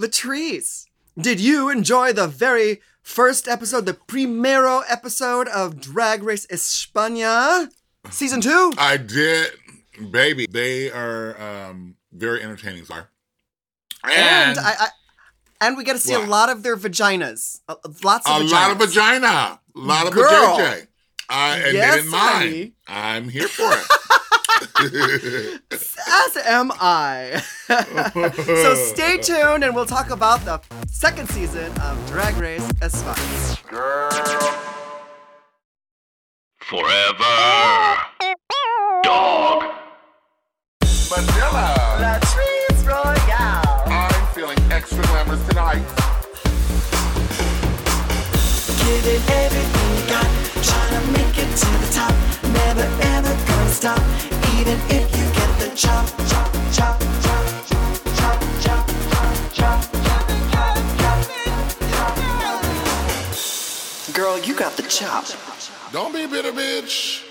Latrice, did you enjoy the very first episode, the primero episode of Drag Race España? Season two? I did, baby. They are um, very entertaining, sir. And, I, I and we get to see What? a lot of their vaginas. Uh, lots of vaginas. a vaginas. lot of vagina, a lot of Girl. vajayjay. I and Yes, didn't mind. I'm here for it. As am I. so stay tuned and we'll talk about the second season of Drag Race España. Forever. Dog. Manila, Latrice Royale. I'm feeling extra glamorous tonight. Giving everything you got, trying to make it to the top. Never ever gonna stop, Girl, you got the chop. Don't be a bitter bitch.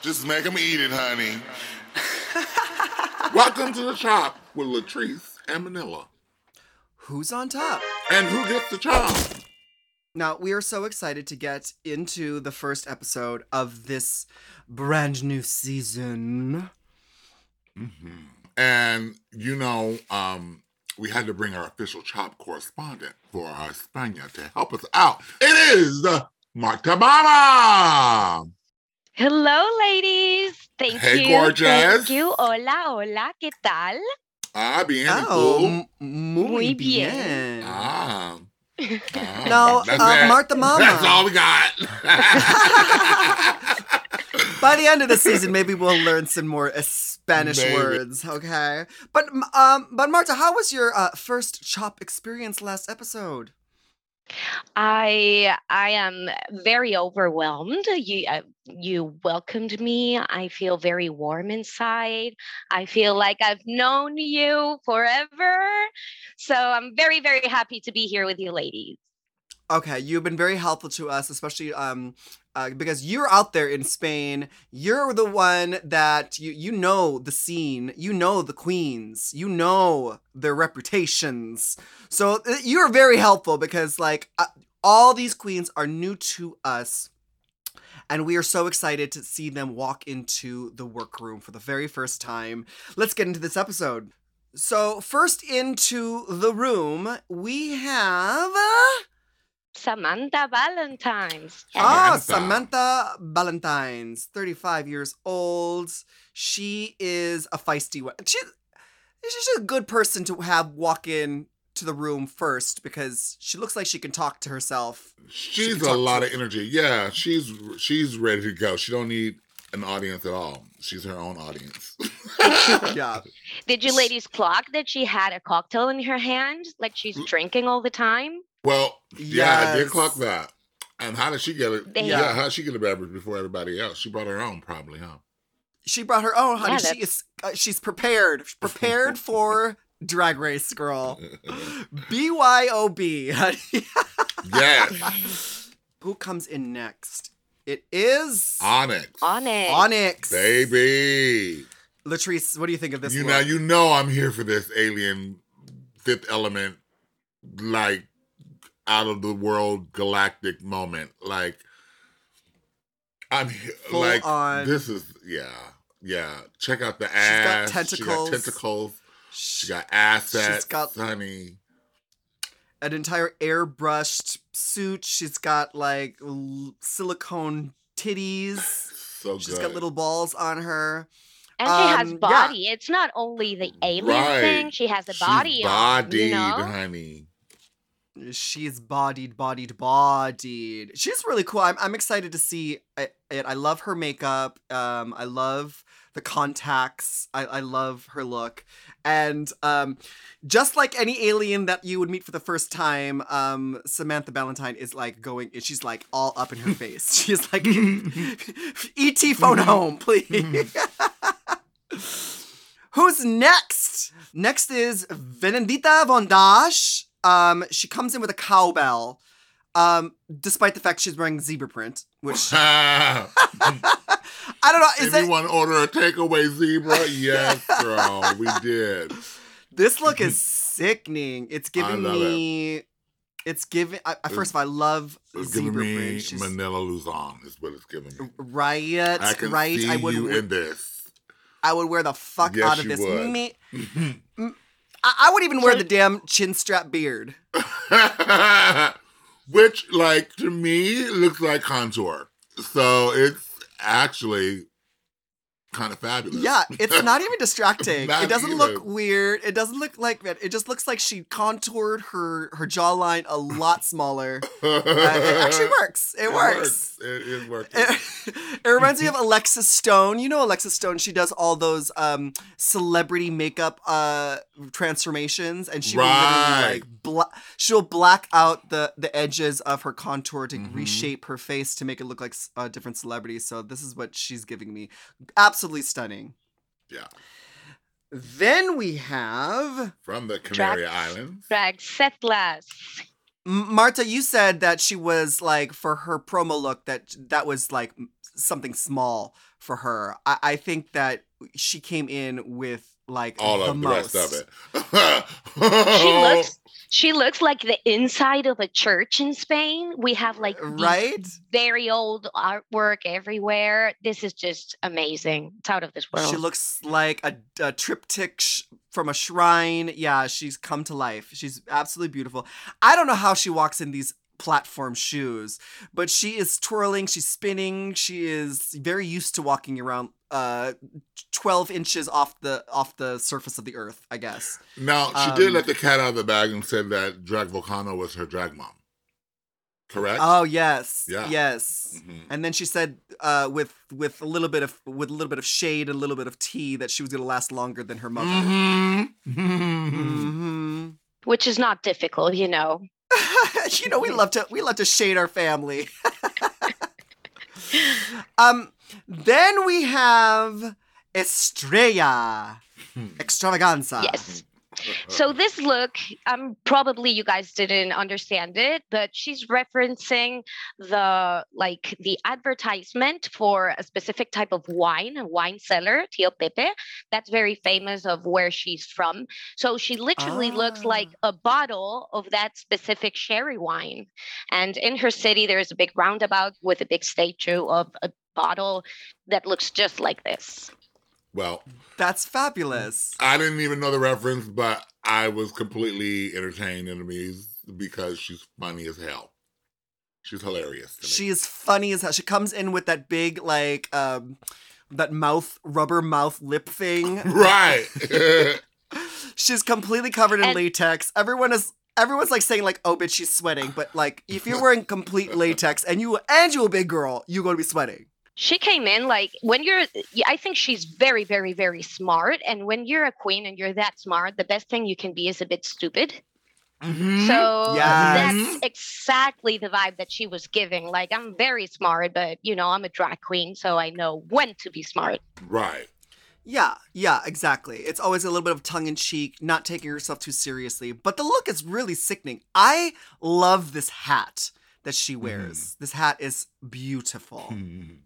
Just make them eat it, honey. Welcome to the chop with Latrice and Manila. Who's on top? And who gets the chop? Now, we are so excited to get into the first episode of this brand new season and you know, um, we had to bring our official chop correspondent for our España to help us out. It is the Marta Mamma. Hello, ladies. Thank Hey, you. gorgeous. Thank you. Hola, hola. ¿Qué tal? Ah, bien. ¿y Oh, tú? m- muy Muy bien. bien. Ah. Ah, No, uh. Martha Mama. That's all we got. By the end of the season, maybe we'll learn some more uh, Spanish Maybe. words, okay? But um, but Marta, how was your uh, first chop experience last episode? I I am very overwhelmed. You uh, you welcomed me. I feel very warm inside. I feel like I've known you forever. So I'm very very happy to be here with you, ladies. Okay, you've been very helpful to us, especially um, uh, because you're out there in Spain. You're the one that you you know the scene, you know the queens, you know their reputations. So uh, you're very helpful because like uh, all these queens are new to us. And we are so excited to see them walk into the workroom for the very first time. Let's get into this episode. So, first into the room, we have. Samantha Ballentines. Ah, Samantha. Samantha Ballentines, 35 years old. She is a feisty one. She, she's a good person to have walk in to the room first because she looks like she can talk to herself. She's can a lot of energy. Yeah, she's she's ready to go. She don't need an audience at all. She's her own audience. Yeah. Did you ladies clock that she had a cocktail in her hand, like she's drinking all the time? Well, yeah, I did clock that. And how did she get it? They- yeah, how did she get a beverage before everybody else? She brought her own, probably, huh? She brought her own, honey. Yeah, she is uh, she's prepared. Prepared for drag race, girl. BYOB. honey. yes, Who comes in next? It is Onyx, Onyx. Onyx. baby. Latrice, what do you think of this you look? know, you know, I'm here for this alien Fifth Element, like out of the world galactic moment. Like, I'm Full like on. this is yeah, yeah. Check out the ass. She tentacles. got tentacles. She She got assets. She's got- honey. an entire airbrushed suit. She's got like silicone titties. So She's good. got little balls on her. And she has Um, yeah. body. It's not only the alien Right. thing. She has a She's body. on, bodied, you know? honey. She's bodied, bodied, bodied. She's really cool. I'm, I'm excited to see it. I love her makeup. Um, I love the contacts. I, I love her look. And um, just like any alien that you would meet for the first time, um, Samantha Valentine is like going, she's like all up in her face. She's like, ET phone home, please. Who's next? Next is Venedita Von Däsh. Um, she comes in with a cowbell. Um, despite the fact she's wearing zebra print, which I don't know. Is Anyone that order a takeaway zebra? Yes, girl, we did. this look is sickening. It's giving love it. me. It's giving. I, I- first of all, I love It's Zebra giving me. She's- Manila Luzon is what it's giving me. Right, I can right. see I would. you in this. I would wear the fuck Yes, out of you this. would. Me, I, I would even wear the damn chin strap beard. Which, like, to me, looks like contour. So it's actually kind of fabulous. Yeah, it's not even distracting. Not it doesn't even. look weird. It doesn't look like that. It just looks like she contoured her her jawline a lot smaller. Uh, it actually works. It, works. It is working. It, works. it reminds me of Alexis Stone. You know Alexis Stone. She does all those um, celebrity makeup uh, transformations, and she will Right. literally like bla- she'll black out the the edges of her contour to Mhm. reshape her face to make it look like uh, different celebrities. So this is what she's giving me. Absolutely stunning. Yeah. Then we have From the Canary Drax. Islands. Drag Sethlas. Marta. You said that she was like for her promo look that that was like something small for her. I, I think that she came in with like All the of the most. rest of it. She looks she looks like the inside of a church in Spain. We have like uh, these right. very old artwork everywhere. This is just amazing. It's out of this world. She looks like a, a triptych sh- from a shrine. Yeah, she's come to life. She's absolutely beautiful. I don't know how she walks in these platform shoes, but she is twirling, she's spinning, she is very used to walking around uh 12 inches off the off the surface of the earth, I guess. Now, she did Um, let the cat out of the bag and said that Drag Volcano was her drag mom. Correct? Oh, yes. Yeah. Yes. Mhm. And then she said uh with with a little bit of with a little bit of shade and a little bit of tea that she was going to last longer than her mother. Mhm. Mhm. which is not difficult, you know. you know, we love to we love to shade our family. um, then we have Estrella Xtravaganza. Yes. So this look, um, probably you guys didn't understand it, but she's referencing the like the advertisement for a specific type of wine, a wine cellar, Tio Pepe, that's very famous of where she's from. So she literally looks like a bottle of that specific sherry wine. And in her city, there's a big roundabout with a big statue of a bottle that looks just like this. Well, That's fabulous. I didn't even know the reference, but I was completely entertained and amused because she's funny as hell. She's hilarious. To me. She is funny as hell. She comes in with that big like um that mouth rubber mouth lip thing. right. She's completely covered in And- latex. Everyone is everyone's like saying like, "Oh, bitch, she's sweating." But like, if you're wearing complete latex and you and you a big girl, you're gonna be sweating. She came in like when you're i think she's very very very smart and when you're a queen and you're that smart the best thing you can be is a bit stupid Mhm. so Yes. that's exactly the vibe that she was giving like i'm very smart but you know i'm a drag queen so i know when to be smart right. Yeah, yeah, exactly. It's always a little bit of tongue in cheek, not taking yourself too seriously. But the look is really sickening. I love this hat that she wears. This hat is beautiful. Mhm.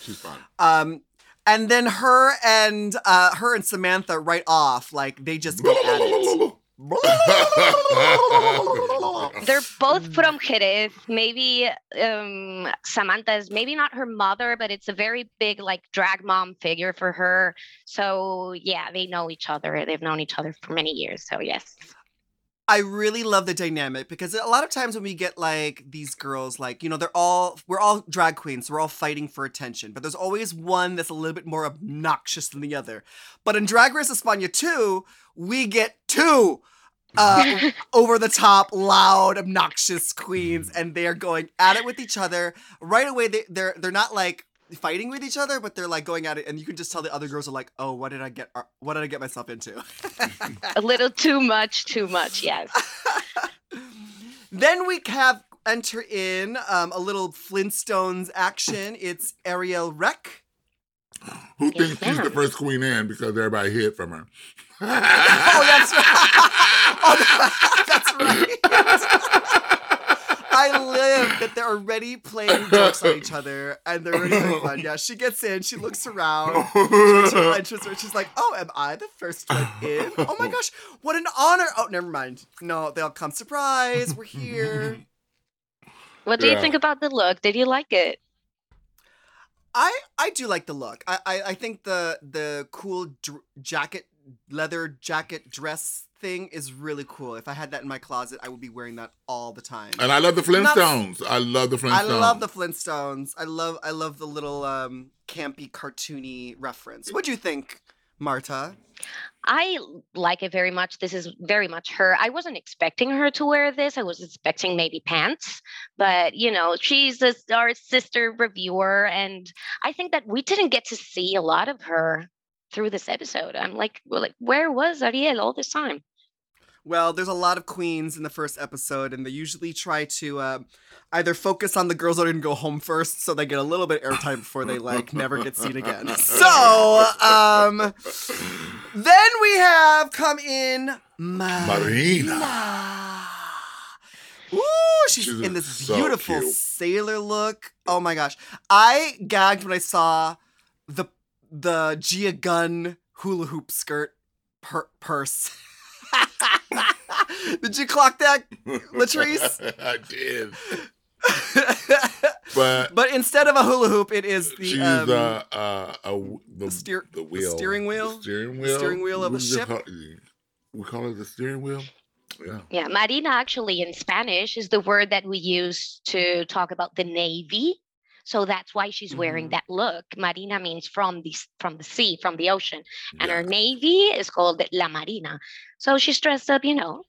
She's fun. Um, and then her and uh, her and Samantha right off, like they just go at it. they're both from jerez. Maybe um samantha's maybe not her mother but it's a very big like drag mom figure for her. So yeah they know each other. They've known each other for many years. So yes I really love the dynamic because a lot of times when we get like these girls, like, you know, they're all, we're all drag queens, we're all fighting for attention, but there's always one that's a little bit more obnoxious than the other. But in Drag Race España 2, we get two uh, over the top, loud, obnoxious queens, and they are going at it with each other. Right away, they, they're, they're not like, fighting with each other but they're like going at it and you can just tell the other girls are like oh what did i get uh, what did i get myself into a little too much too much yes then we have enter in um, a little Flintstones action. It's Ariel Rec. Who Yes, thinks she's the first queen in because everybody hid from her? Oh, that's right. oh, that's right. I live that they're already playing jokes on each other, and they're already having fun. Yeah, she gets in, she looks around, she enters her, she's like, "Oh, am I the first one in? Oh my gosh, what an honor! Oh, never mind. No, they'll come. Surprise, we're here." What do you think about the look? Did you like it? I I do like the look. I I, I think the the cool dr- jacket, leather jacket dress thing is really cool. If I had that in my closet, I would be wearing that all the time. And I love the Not- Flintstones. I love the Flintstones. I love the Flintstones. I love I love the little um campy cartoony reference. What do you think, Marta? I like it very much. This is very much her. I wasn't expecting her to wear this. I was expecting maybe pants, but you know, she's a, our sister reviewer, and I think that we didn't get to see a lot of her through this episode. I'm like, well, like, where was Ariel all this time? Well, there's a lot of queens in the first episode, and they usually try to uh, either focus on the girls that didn't go home first, so they get a little bit airtime before they like never get seen again. So, um, then we have come in Marina. Marina. Ooh, she's, She's in this so beautiful cute. sailor look. Oh my gosh, I gagged when I saw the the Gia Gunn hula hoop skirt per- purse. Did you clock that, Latrice? I did. But but instead of a hula hoop, it is the she um, used uh, uh, the, the steer- the the steering wheel? The steering The wheel. steering wheel of What a is it ship? called? We call it the steering wheel? Yeah. Yeah, Marina actually in Spanish is the word that we use to talk about the navy. So that's why she's wearing Mhm. that look. Marina means from the from the sea, from the ocean, and yeah. her navy is called La Marina. So she's dressed up, you know,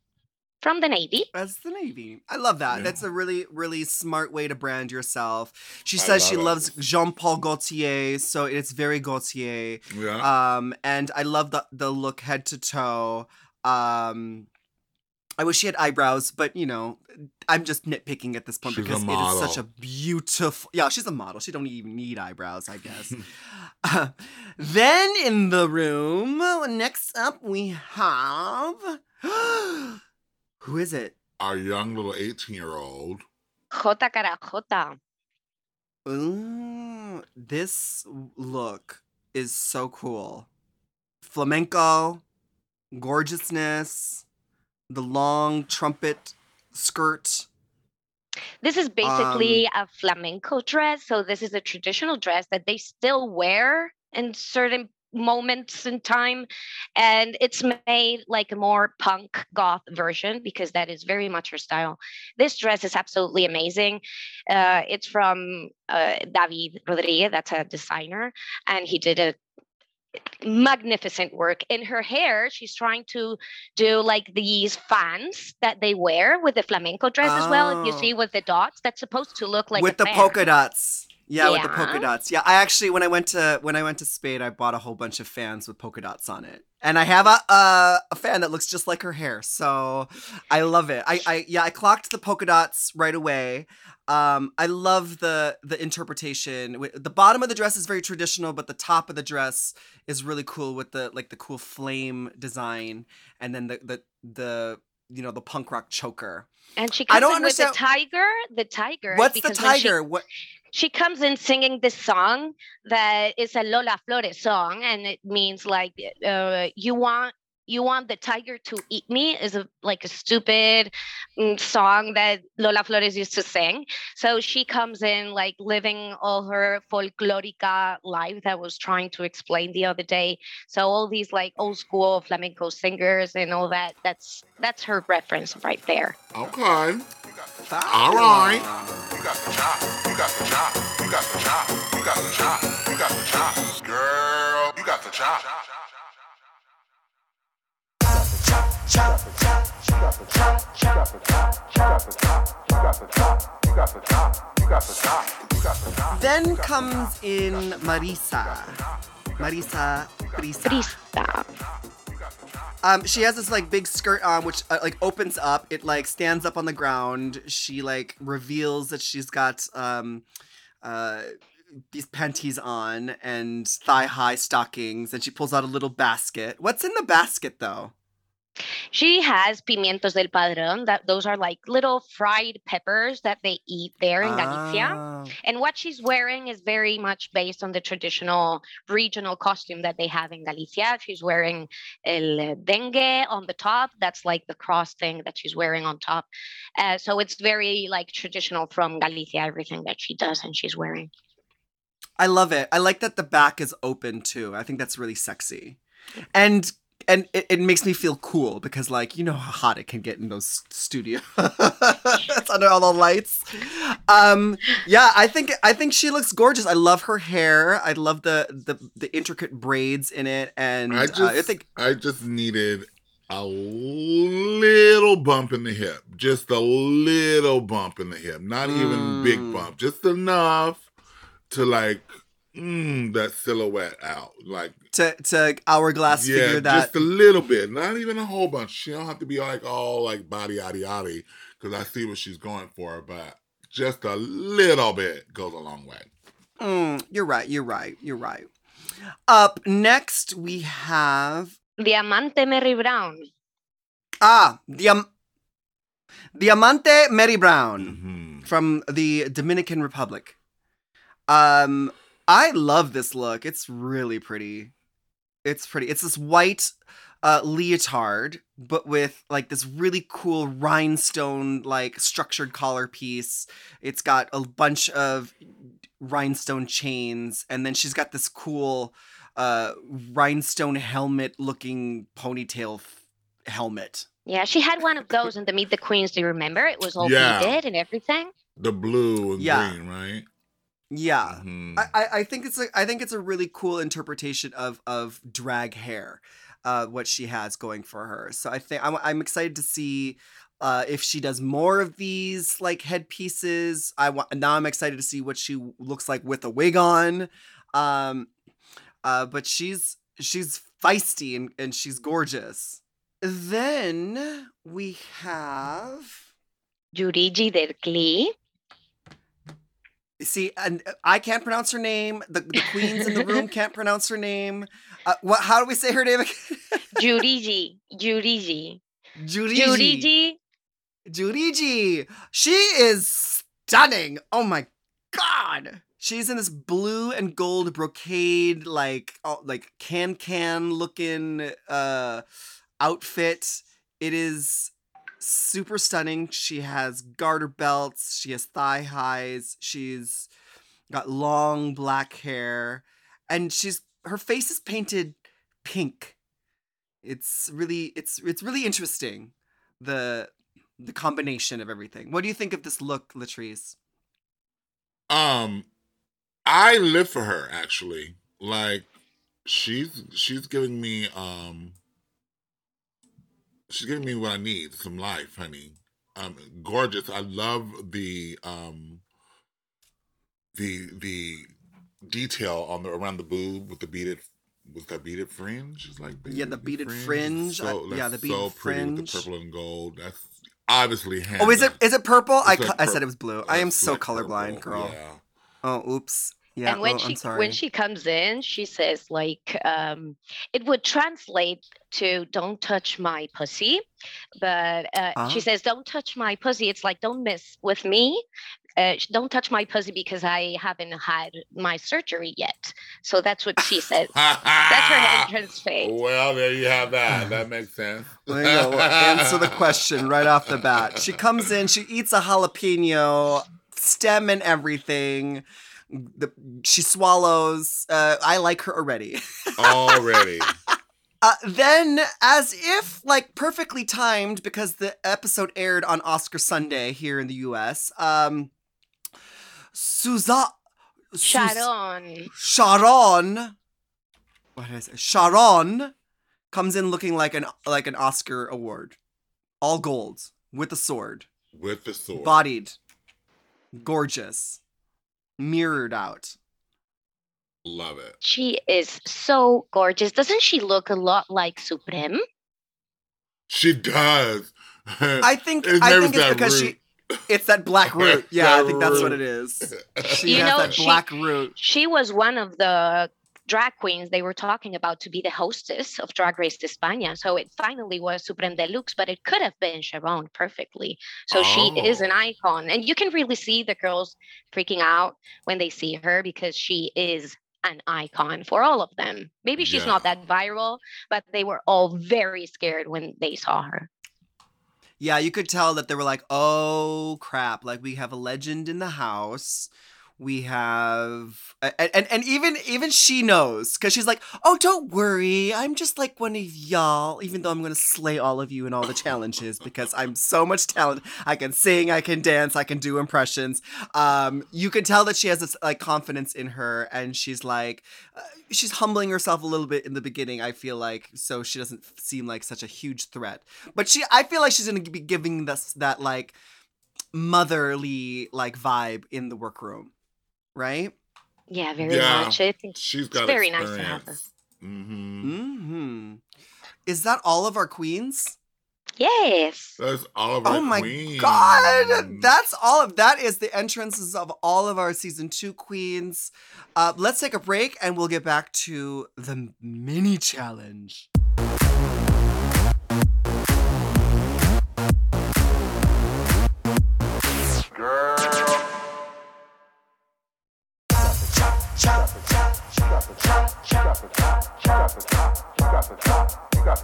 from the navy. As the Navy. I love that. Yeah. That's a really, really smart way to brand yourself. She I says she it. loves Jean Paul Gaultier, so it's very Gaultier. Yeah. Um, and I love the the look head to toe. Um, I wish she had eyebrows, but you know, I'm just nitpicking at this point She's because it is such a beautiful. Yeah, she's a model. She don't even need eyebrows, I guess. Uh, then in the room, next up we have who is it? Our young little 18 year old. Jota carajota. Ooh, this look is so cool. Flamenco, gorgeousness, the long trumpet skirt. This is basically a flamenco dress. So this is a traditional dress that they still wear in certain moments in time. And it's made like a more punk goth version because that is very much her style. This dress is absolutely amazing. Uh, it's from uh, David Rodriguez, that's a designer, and he did a magnificent work in her hair she's trying to do like these fans that they wear with the flamenco dress as well if you Oh. see with the dots that's supposed to look like with the fan. polka dots. Yeah, with the polka dots. Yeah, I actually when I went to when I went to Spain, I bought a whole bunch of fans with polka dots on it, and I have a a, a fan that looks just like her hair. So I love it. I, I yeah, I clocked the polka dots right away. Um, I love the the interpretation. The bottom of the dress is very traditional, but the top of the dress is really cool with the like the cool flame design, and then the the the you know the punk rock choker. and she I comes don't in with the tiger the tiger What's the when she- tiger? What? she comes in singing this song that is a Lola Flores song, and it means like uh, you want you want the tiger to eat me is a like a stupid mm, song that Lola Flores used to sing. So she comes in like living all her folklorica life that I was trying to explain the other day. So all these like old school flamenco singers and all that that's that's her reference right there. Okay. All right. You got the chop. You got the chop. You got the chop. You got the chop. You got the chop. Girl, you got the chop. Then comes in Marisa. Marisa Prisa. Brista. Um, she has this like big skirt on, which uh, like opens up. It like stands up on the ground. She like reveals that she's got um, uh, these panties on and thigh high stockings, and she pulls out a little basket. What's in the basket though? She has pimientos del padrón. That those are like little fried peppers that they eat there in Galicia. Ah. And what she's wearing is very much based on the traditional regional costume that they have in Galicia. She's wearing el dengue on the top. That's like the cross thing that she's wearing on top. Uh, so it's very like traditional from Galicia, everything that she does and she's wearing. I love it. I like that the back is open too. I think that's really sexy. And and it, it makes me feel cool because like you know how hot it can get in those studios it's under all the lights. Um yeah i think i think she looks gorgeous. I love her hair. I love the the, the intricate braids in it and I just, uh, i think I just needed a little bump in the hip, just a little bump in the hip, not even big Mm. bump, just enough to like mm, that silhouette out, like to to hourglass yeah, figure that just a little bit, not even a whole bunch. She don't have to be like all like body yaddy yaddy, because I see what she's going for, but just a little bit goes a long way. Mm, you're right you're right you're right up next we have Diamante Merybrown. ah Diam- diamante merybrown Mhm. from the Dominican Republic. Um, I love this look. It's really pretty. It's pretty. It's this white uh, leotard, but with like this really cool rhinestone like structured collar piece. It's got a bunch of rhinestone chains, and then she's got this cool uh, rhinestone helmet looking ponytail f- helmet. Yeah, she had one of those in the Meet the Queens. Do you remember? It was all Yeah. beaded and everything. The blue and Yeah. green, right? Yeah. Mhm. I, I, I think it's a I think it's a really cool interpretation of of drag hair, uh, what she has going for her. So I think I'm I'm excited to see uh, if she does more of these like headpieces. I want now I'm excited to see what she looks like with a wig on. Um, uh, but she's she's feisty and, and she's gorgeous. Then we have Yurigi Der Klee. See, and uh, I can't pronounce her name. The, the queens in the room can't pronounce her name. Uh, what? How do we say her name? again? Juriji. Yurigi. Juriji. She is stunning. Oh my god. She's in this blue and gold brocade, like oh, like can can looking uh outfit. It is super stunning. She has garter belts. She has thigh highs. She's got long black hair, and she's her face is painted pink. It's really it's it's really interesting. The the combination of everything. What do you think of this look, Latrice? Um, I live for her actually. Like, she's she's giving me um, she's giving me what I need. Some life, honey. Um, gorgeous. I love the um, the the detail on the around the boob with the beaded with that beaded fringe. It's like Yeah, the beaded fringe. I- So, yeah, that's the beaded so pretty with fringe. the purple and gold. That's obviously Oh, is it is it purple? I, It's cu- like I said it was blue. I am so colorblind, purple, girl. Yeah. Oh, oops. Yeah. and when oh, she I'm sorry. when she comes in, she says like um, it would translate to "Don't touch my pussy," but uh, Ah. she says "Don't touch my pussy." It's like don't mess with me. Uh, don't touch my pussy because I haven't had my surgery yet. So that's what she says. That's her entrance face. Well, there you have that. That makes sense. There you go. Answer the question right off the bat. She comes in, she eats a jalapeno, stem and everything. The, she swallows. Uh, I like her already. Already. Uh, then, as if like perfectly timed, because the episode aired on Oscar Sunday here in the U.S. Um, Suza, Sus- Sharonne. Sharonne. What did I say? Sharonne comes in looking like an like an Oscar award, all gold with a sword, With the sword. bodied, gorgeous, mirrored out. Love it. She is so gorgeous. Doesn't she look a lot like Supremme? She does. I think I think it's because root. she. It's that black root. Yeah, I think that's what it is. She You has know, that she- black root. She was one of the drag queens they were talking about to be the hostess of Drag Race España. So it finally was Supremme deLuxe, but it could have been Sharonne perfectly. So she is an Oh. icon. And you can really see the girls freaking out when they see her because she is an icon for all of them. Maybe she's not that viral, but they were all very scared when they saw her. Yeah, you could tell that they were like, "Oh crap! Like we have a legend in the house. We have, and and, and even even she knows because she's like, "Oh, don't worry. I'm just like one of y'all. Even though I'm gonna slay all of you in all the challenges because I'm so much talent. I can sing, I can dance, I can do impressions. Um, you can tell that she has this like confidence in her, and she's like, uh, she's humbling herself a little bit in the beginning. I feel like so she doesn't seem like such a huge threat. But she, I feel like she's gonna be giving this that like motherly like vibe in the workroom, right? Yeah, very Yeah. much. I think She's it's got very nice to have her. Mm-hmm. Hmm. Is that all of our queens? Yes. That's all of our queens. Oh my queens. god, that's all of that is the entrances of all of our season two queens. Uh, let's take a break and we'll get back to the mini challenge. We're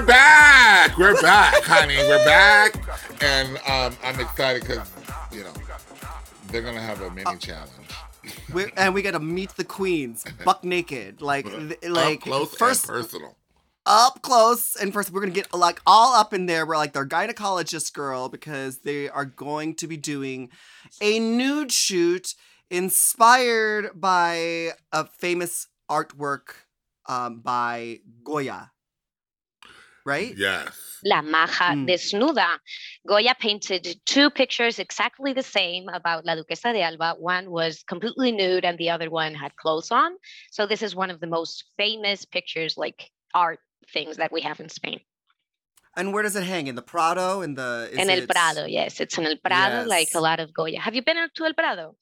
back. We're back, honey. We're back, and um, I'm excited because you know they're gonna have a mini challenge. We're, and we get to meet the queens, buck naked, like like Up close first and personal. up close and first we're gonna get like all up in there we're like their gynecologist girl because they are going to be doing a nude shoot inspired by a famous artwork um, by goya right Yes. La Maja Mm. Desnuda. Goya painted two pictures exactly the same about La Duquesa de Alba. One was completely nude and the other one had clothes on. So this is one of the most famous pictures, like art things that we have in Spain. and where does it hang in the prado in the is in El Prado, yes. It's in El Prado, like a lot of Goya. Have you been to El Prado?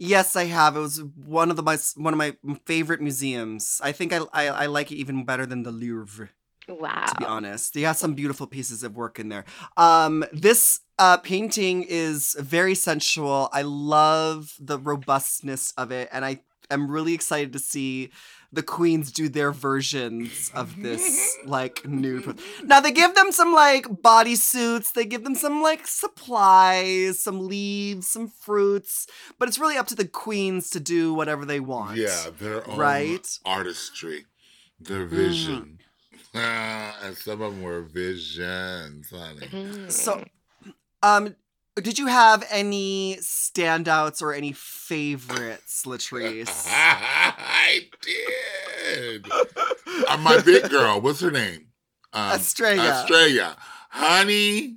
Yes i have it was one of the my one of my favorite museums i think i i, I like it even better than the louvre Wow. to be honest. They have some beautiful pieces of work in there. Um, this uh, painting is very sensual. I love the robustness of it, and I am really excited to see the queens do their versions of this like nude. Now they give them some like bodysuits. They give them some like supplies, some leaves, some fruits, but it's really up to the queens to do whatever they want. Yeah, their own Right? artistry, their Mm-hmm. vision. Ah, and some of them were visions, honey. Mhm. So, um, did you have any standouts or any favorites, Latrice? I did. Uh, my big girl, what's her name? Um, Estrella. Estrella. Honey,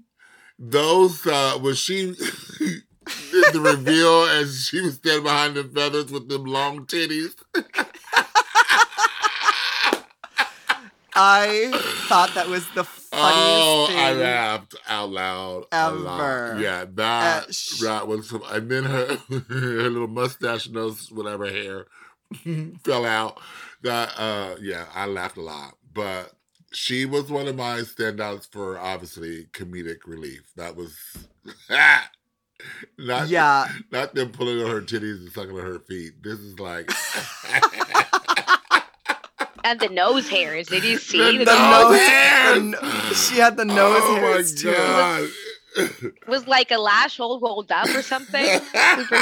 those, uh, when she did the reveal and she was standing behind the feathers with them long titties. I thought that was the Oh. I laughed out loud. lot. Ever. Yeah, that Uh, sh- that was some, and then her her little mustache nose, whatever hair fell out. That uh yeah, I laughed a lot. But she was one of my standouts for obviously comedic relief. That was not Yeah. not them pulling on her titties and sucking on her feet. This is like And the nose hairs. Did you see? The The The nose nose, hairs! she had the nose oh hairs my too. god. was like a lash all rolled up or something. super,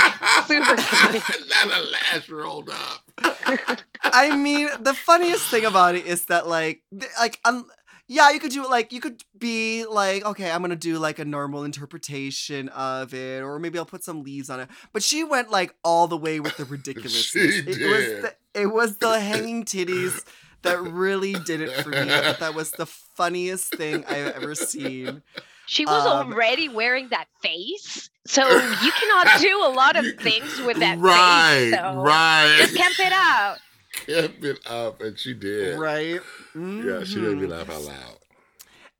super funny. Not a lash rolled up. I mean, the funniest thing about it is that like, like, um, yeah, you could do it like you could be like, okay, I'm gonna do like a normal interpretation of it, or maybe I'll put some leaves on it. But she went like all the way with the ridiculousness. She it was did. the, it was the hanging titties that really did it for me. That was the funniest thing I've ever seen. She was Um, already wearing that face. So you cannot do a lot of things with that right, face. So right. just camp it out. Kept it up, and she did. Right? Yeah, she made me laugh out loud.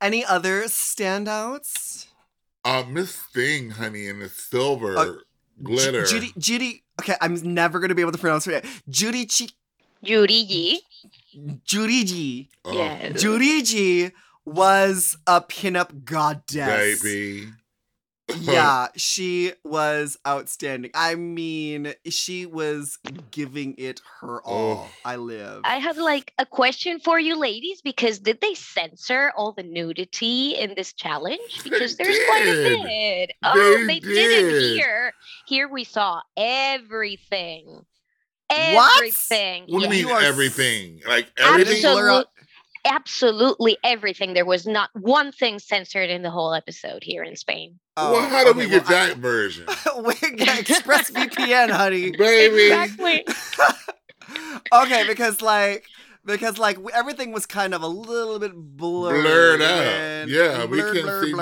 Any other standouts? Uh, Miss Thing, honey, in the silver Uh, glitter. Judy, Judy, okay, I'm never gonna be able to pronounce her name. Jurichi Yuri Juriji. Oh, Yes. Juriji was a pinup goddess. baby. Yeah, she was outstanding. I mean, she was giving it her all. Oh. I live. I have like a question for you ladies because did they censor all the nudity in this challenge? They Because there's quite a bit. Oh, They they, didn't here. Here we saw everything. What? Everything. What do Yes. you You mean everything? Like everything? blur out- Absolutely everything. There was not one thing censored in the whole episode here in Spain. Oh, well, how do we get well, that version? I- we got ExpressVPN, honey. Baby. Exactly. okay, because like because like everything was kind of a little bit blurred. Blurred out. and Yeah, we blurred, couldn't blurred, see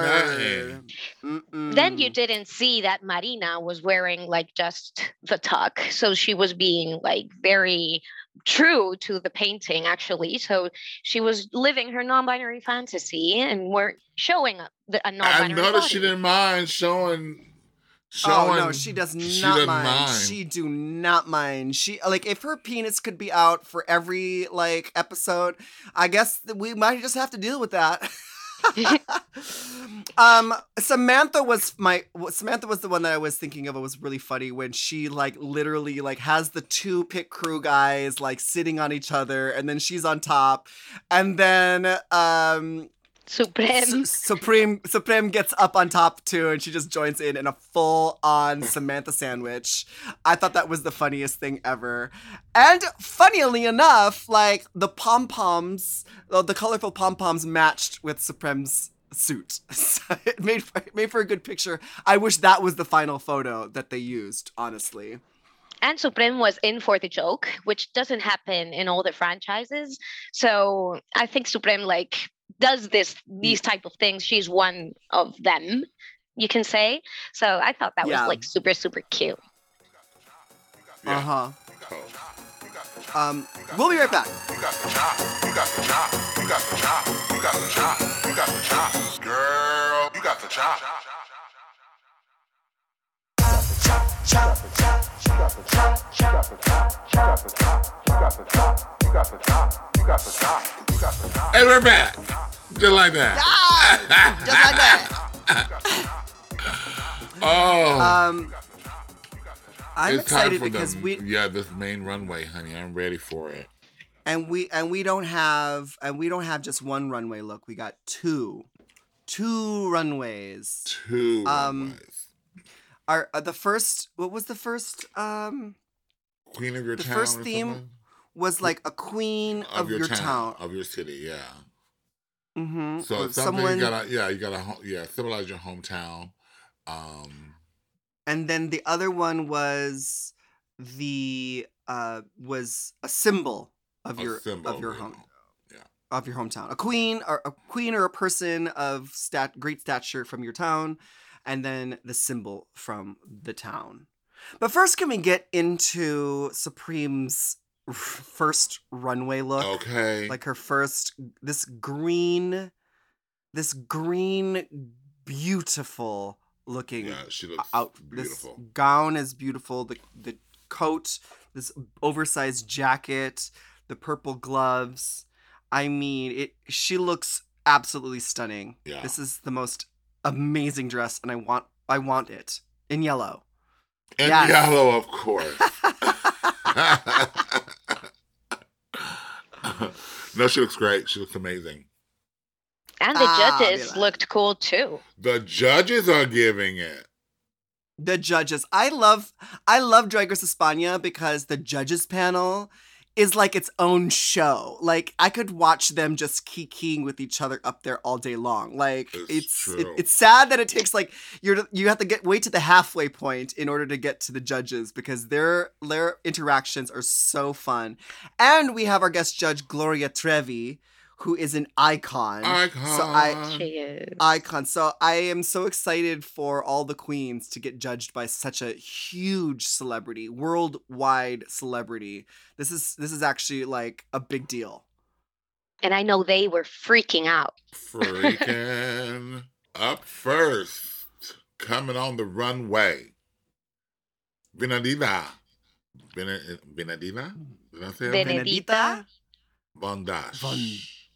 blurred. Then you didn't see that Marina was wearing like just the tuck. So she was being like very true to the painting actually. So she was living her non-binary fantasy and we're showing a, the, a I non-binary i noticed she didn't mind showing. Oh showing no, she does not she doesn't mind. She do not mind. She like if her penis could be out for every like episode, I guess we might just have to deal with that. um Samantha was my Samantha was the one that I was thinking of. It was really funny when she like literally like has the two pit crew guys like sitting on each other and then she's on top and then um Supremme. Su- Supremme Supremme gets up on top too, and she just joins in in a full on Samantha sandwich. I thought that was the funniest thing ever. And funnily enough, like the pom poms, the colorful pom poms matched with Supremme's suit. So it made for, it made for a good picture. I wish that was the final photo that they used. Honestly. and Supremme was in for the joke, which doesn't happen in all the franchises. So I think Supremme like does this these type of things. She's one of them, you can say. So I thought that Yeah. was like super super cute. Yeah. Uh huh. Um, we'll be right back. You got the chop, you And we're back. Just like that. just like that. Oh. Um, I'm it's excited because the, we yeah this main runway, honey. I'm ready for it. and we and we don't have and we don't have just one runway look. We got two, two runways. Two Um, runways. Our uh, the first what was the first um Queen of your town. the town. first theme something? was like a queen of, your, town. of your city. Yeah. Mm-hmm. So something someone you gotta yeah you gotta yeah symbolize your hometown. Um. and then the other one was the uh was a symbol of a your symbol of your home of your hometown. A queen or a queen or a person of stat great stature from your town, and then the symbol from the town. But first, can we get into Supremme's first runway look? Okay. Like her first, this green, this green, beautiful looking yeah, she looks out. beautiful. This gown is beautiful. The the coat, this oversized jacket, the purple gloves. I mean, it. She looks absolutely stunning. Yeah. This is the most amazing dress, and I want I want it in yellow. And Yes. yellow, of course. no, she looks great. She looks amazing. And the Ah, judges Mila. looked cool too. The judges are giving it. the judges. I love I love Drag Race España because the judges panel is like its own show. Like I could watch them just kikiing with each other up there all day long. Like It's it's it- it's sad that it takes like you're you have to get wait to the halfway point in order to get to the judges because their their interactions are so fun. And we have our guest judge Gloria Trevi who is an icon. Icon. So I She is. icon. So I am so excited for all the queens to get judged by such a huge celebrity, worldwide celebrity. This is this is actually like a big deal. and I know they were freaking out. Freaking up first. Coming on the runway. Vinadina. Bene- Benedina? Did I say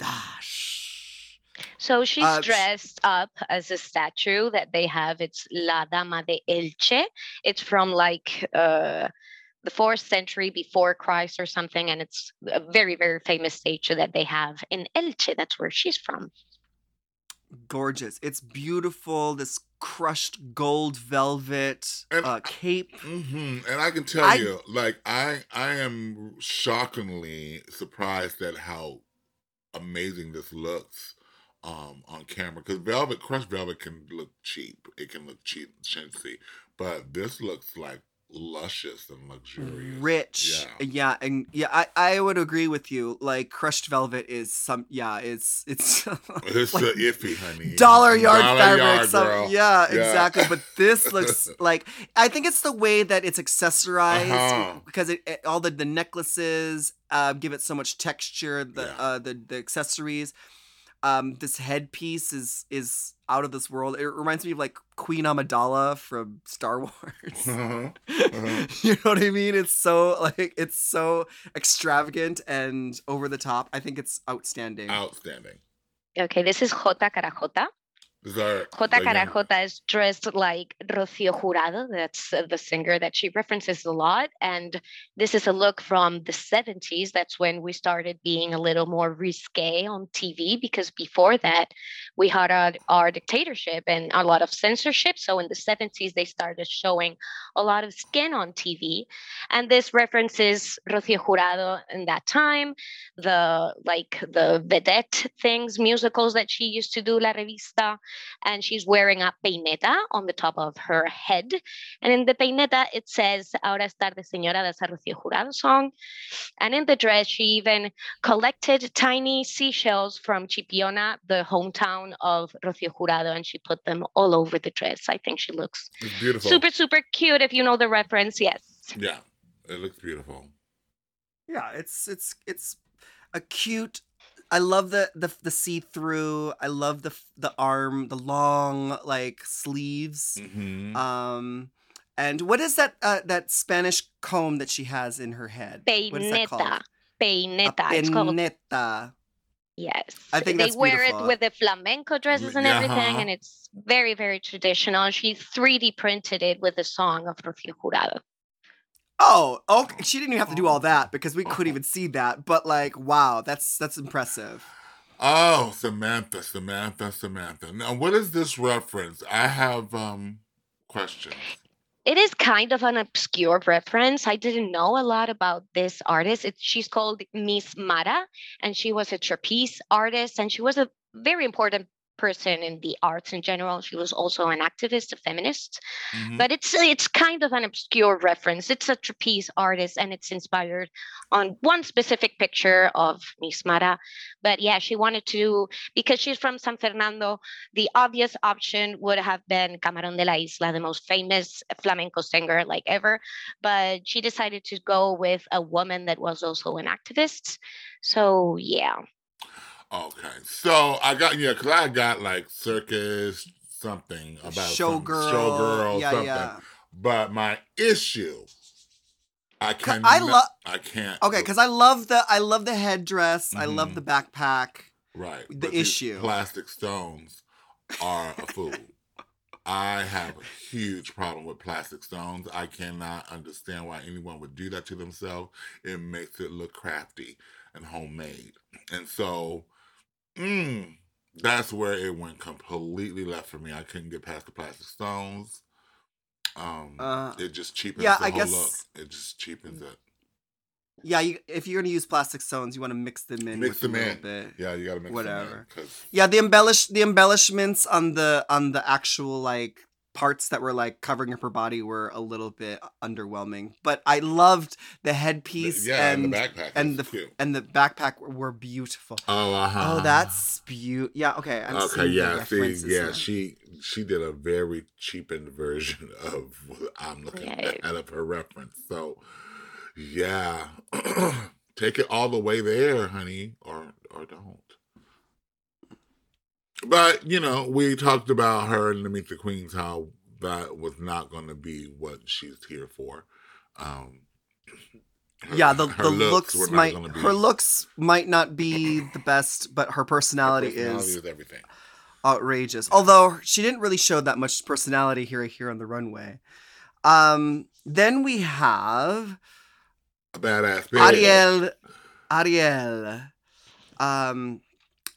it? Bene- Benedita? Bondage. Bondage. So she's Uh, dressed up as a statue that they have. It's La Dama de Elche. It's from like uh, the fourth century before Christ or something, and it's a very, very famous statue that they have in Elche. That's where she's from. Gorgeous. It's beautiful. This crushed gold velvet And uh, I- cape. hmm And I can tell I- you, like I, I am shockingly surprised at how amazing this looks um, on camera. Because velvet, crushed velvet, can look cheap. It can look cheap, chintzy, but this looks like luscious and luxurious. rich Yeah. yeah and yeah I, I would agree with you like crushed velvet is some yeah it's it's It's like iffy, honey. dollar yard Dollar fabric yard, some- girl. yeah, Yeah. exactly but this looks like i think it's the way that it's accessorized Uh-huh. because it, it- all the the necklaces uh give it so much texture the Yeah. uh the the accessories um this headpiece is is out of this world it reminds me of like queen amidala from star wars Uh-huh. Uh-huh. you know what I mean? It's so like it's so extravagant and over the top. I think it's outstanding. Outstanding. Okay, this is Jota Carajota. Jota the Carajota is dressed like Rocío Jurado. That's uh, the singer that she references a lot. And this is a look from the 70s. That's when we started being a little more risque on TV because before that, we had our, our dictatorship and a lot of censorship. So in the 70s, they started showing a lot of skin on TV. And this references Rocío Jurado in that time, the like the vedette things, musicals that she used to do, La Revista and she's wearing a peineta on the top of her head. And in the peineta, it says, Ahora es tarde, señora, that's a Rocío Jurado song. And in the dress, she even collected tiny seashells from Chipiona, the hometown of Rocío Jurado, and she put them all over the dress. I think she looks It's beautiful. super, super cute. If you know the reference, yes. Yeah, it looks beautiful. Yeah, it's it's it's a cute. I love the the the see through. I love the the arm, the long like sleeves. hmm Um, and what is that uh, that Spanish comb that she has in her head? What is that called? Peineta. A Peineta. Called peineta. Yes. I think they that's wear beautiful. it with the flamenco dresses and everything, uh-huh. and it's very, very traditional. She 3D printed it with the song of Rocío Jurado. Oh, okay. She didn't even have to do all that because we couldn't even see that. But like, wow, that's that's impressive. Oh, Samantha, Samantha, Samantha. Now, what is this reference? I have um questions. It is kind of an obscure reference. I didn't know a lot about this artist. It, she's called Miss Mara, and she was a trapeze artist, and she was a very important person in the arts in general. She was also an activist, a feminist. Mhm. but it's it's kind of an obscure reference. It's a trapeze artist, and it's inspired on one specific picture of Miss Mara. But yeah, she wanted to because she's from San Fernando. The obvious option would have been Camarón de la Isla, the most famous flamenco singer like ever. But she decided to go with a woman that was also an activist. So yeah, Okay, so I got yeah, cause I got like circus something about some Showgirl. showgirl yeah, something. yeah. But my issue, I Ca- can I love. I can't. Okay, because I love the I love the headdress. I love Mhm. the backpack. right the issue. plastic stones are a fool. I have a huge problem with plastic stones. I cannot understand why anyone would do that to themselves. It makes it look crafty and homemade. And so, mm, that's where it went completely left for me. I couldn't get past the plastic stones. Um, Uh, it just cheapens yeah, the I whole guess- look. It just cheapens it. Yeah, you, if you're gonna use plastic stones, you want to mix them in. Mix them in. Bit. Yeah, you gotta make Whatever. Because Yeah, the embellish the embellishments on the on the actual like parts that were like covering up her body were a little bit underwhelming. But I loved the headpiece yeah, and and the backpack and the cute. and the backpack were, were beautiful. Oh, uh-huh. Oh, that's beautiful. Yeah, okay. I'm okay. Yeah, see, yeah, now. she she did a very cheapened version of what I'm looking Right. at of her reference. So, yeah, take it all the way there, honey, or or don't. But you know, we talked about her in the Meet the Queens how that was not going to be what she's here for. Um, Her- yeah, the, the looks, not might her looks might not be the best, but her her personality, personality is is everything. outrageous. Although she didn't really show that much personality here here on the runway. Um, then we have A badass. Ariel. Ariel. Um,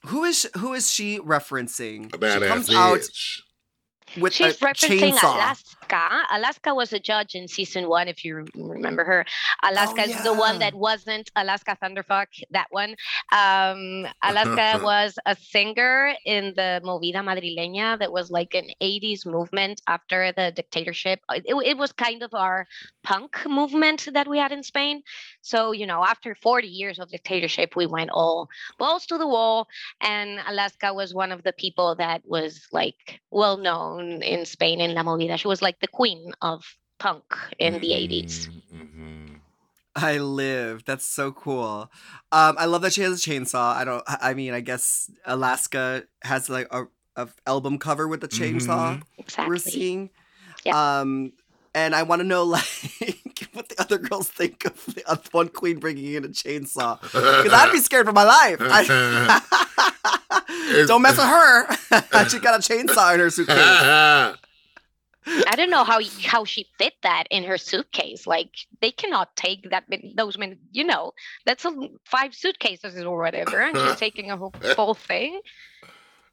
who is who is she referencing? A badass she comes bitch. out with She's a referencing chainsaw. Alaska. Alaska was a judge in season one, if you remember her. Alaska is the Oh, one that wasn't Alaska Thunderfuck, that one. Um, Alaska was a singer in the Movida Madrileña that was like an 80s movement after the dictatorship. It, it was kind of our punk movement that we had in Spain. So, you know, after 40 years of dictatorship, we went all balls to the wall. And Alaska was one of the people that was like well known in Spain in La Movida. She was like the queen of punk in the 80s. Mm-hmm. I live. That's so cool. Um, I love that she has a chainsaw. I don't. I I mean, I guess Alaska has like a, a album cover with the chainsaw. Exactly. We're seeing. Yeah. Um, and I want to know like what the other girls think of the other one queen bringing in a chainsaw because I'd be scared for my life. I- don't mess with her. she got a chainsaw in her suitcase. I don't know how how she fit that in her suitcase. Like they cannot take that many, those many. You know, that's a, l- five suitcases or whatever, and she's taking a whole, whole thing.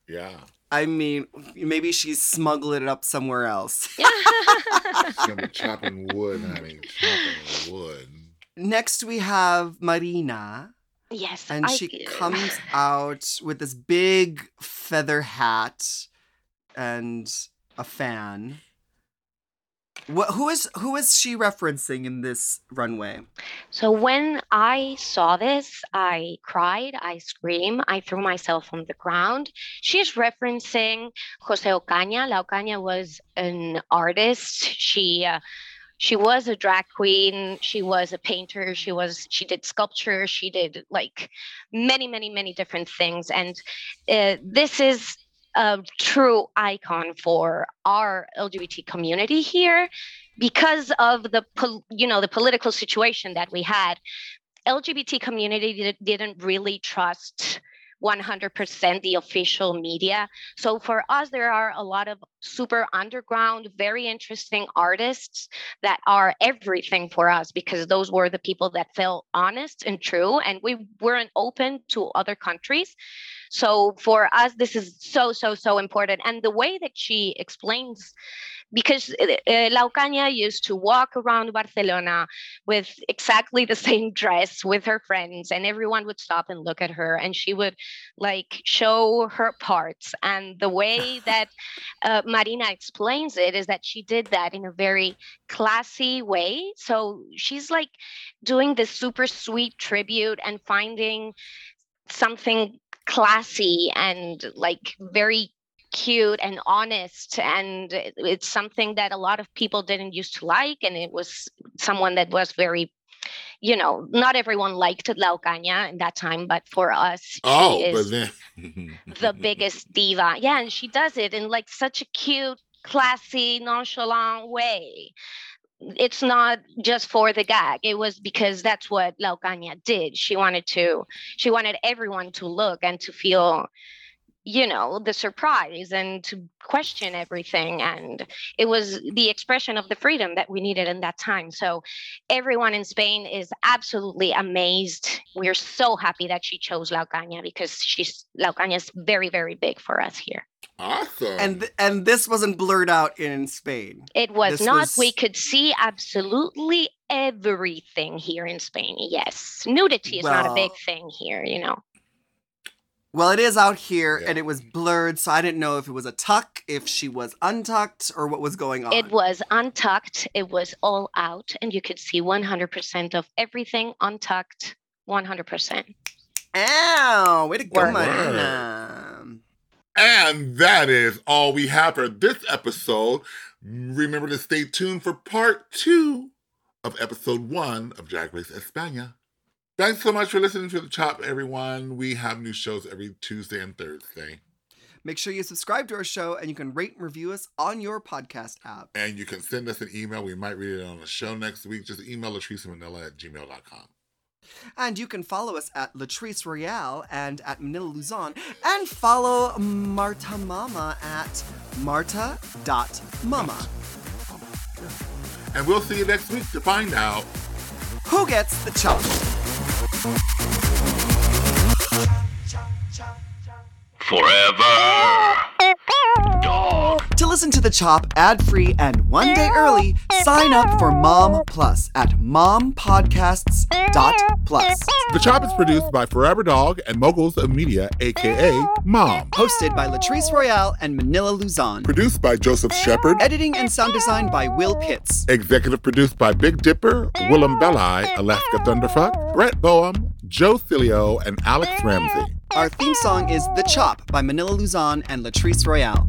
yeah. I mean, maybe she's smuggled it up somewhere else. She's gonna be chopping wood, honey. Chopping wood. Next, we have Marina. yes, and I she do. comes out with this big feather hat and a fan. What? Who is who is she referencing in this runway? So when I saw this, I cried, I screamed, I threw myself on the ground. She's referencing Jose Ocaña. La Ocaña was an artist. She uh, she was a drag queen. She was a painter. She was she did sculpture. She did like many many many different things. And uh, this is a true icon for our LGBT community here because of the you know the political situation that we had. Lgbt community didn't really trust 100% the official media. So for us there are a lot of super underground very interesting artists that are everything for us because those were the people that felt honest and true and we weren't open to other countries so for us this is so so so important and the way that she explains because uh, uh, La Ocaña used to walk around Barcelona with exactly the same dress with her friends, and everyone would stop and look at her, and she would like show her parts. And the way that uh, Marina explains it is that she did that in a very classy way. So she's like doing this super sweet tribute and finding something classy and like very cute and honest and it's something that a lot of people didn't used to like and it was someone that was very you know not everyone liked La Ocaña in that time but for us she Oh, is but then the biggest diva. Yeah and she does it in like such a cute classy nonchalant way it's not just for the gag it was because that's what La Ocaña did. She wanted to she wanted everyone to look and to feel you know the surprise and to question everything and it was the expression of the freedom that we needed in that time. So everyone in spain is absolutely amazed. We're so happy that she chose la Ocaña because she's la Ocaña is very very big for us here. Awesome. And th- and this wasn't blurred out in Spain. it was This not. we could see absolutely everything here in spain. Yes nudity is not a big thing here you know Well, it is out here, Yeah. and it was blurred, so I didn't know if it was a tuck, if she was untucked, or what was going on. It was untucked. It was all out, and you could see 100% of everything untucked. 100%. Ow! Way to go, Word. Marina. And that is all we have for this episode. Remember to stay tuned for part two of episode one of Drag Race España. Thanks so much for listening to The Chop, everyone. We have new shows every Tuesday and Thursday. Make sure you subscribe to our show and you can rate and review us on your podcast app. And you can send us an email. We might read it on the show next week. Just email Latrice Manila at gmail.com. And you can follow us at Latrice Royale and at Manila Luzon. And follow Marta Mamma at marta.mama. And we'll see you next week to find out. Who gets the chop? Thank you. Forever. Dog. To listen to the chop ad-free and one day early, sign up for Mom Plus at mompodcasts.plus. The Chop is produced by Forever Dog and Moguls of Media, aka Mom. Hosted by Latrice Royale and Manila Luzon. Produced by Joseph Shepard. Editing and sound design by Will Pitts. Executive produced by Big Dipper, Willam Belli, Alaska Thunderfuck, Brett Boehm, Joe Cilio, and Alex Ramsey. Our theme song is The Chop by Manila Luzon and Latrice Royale.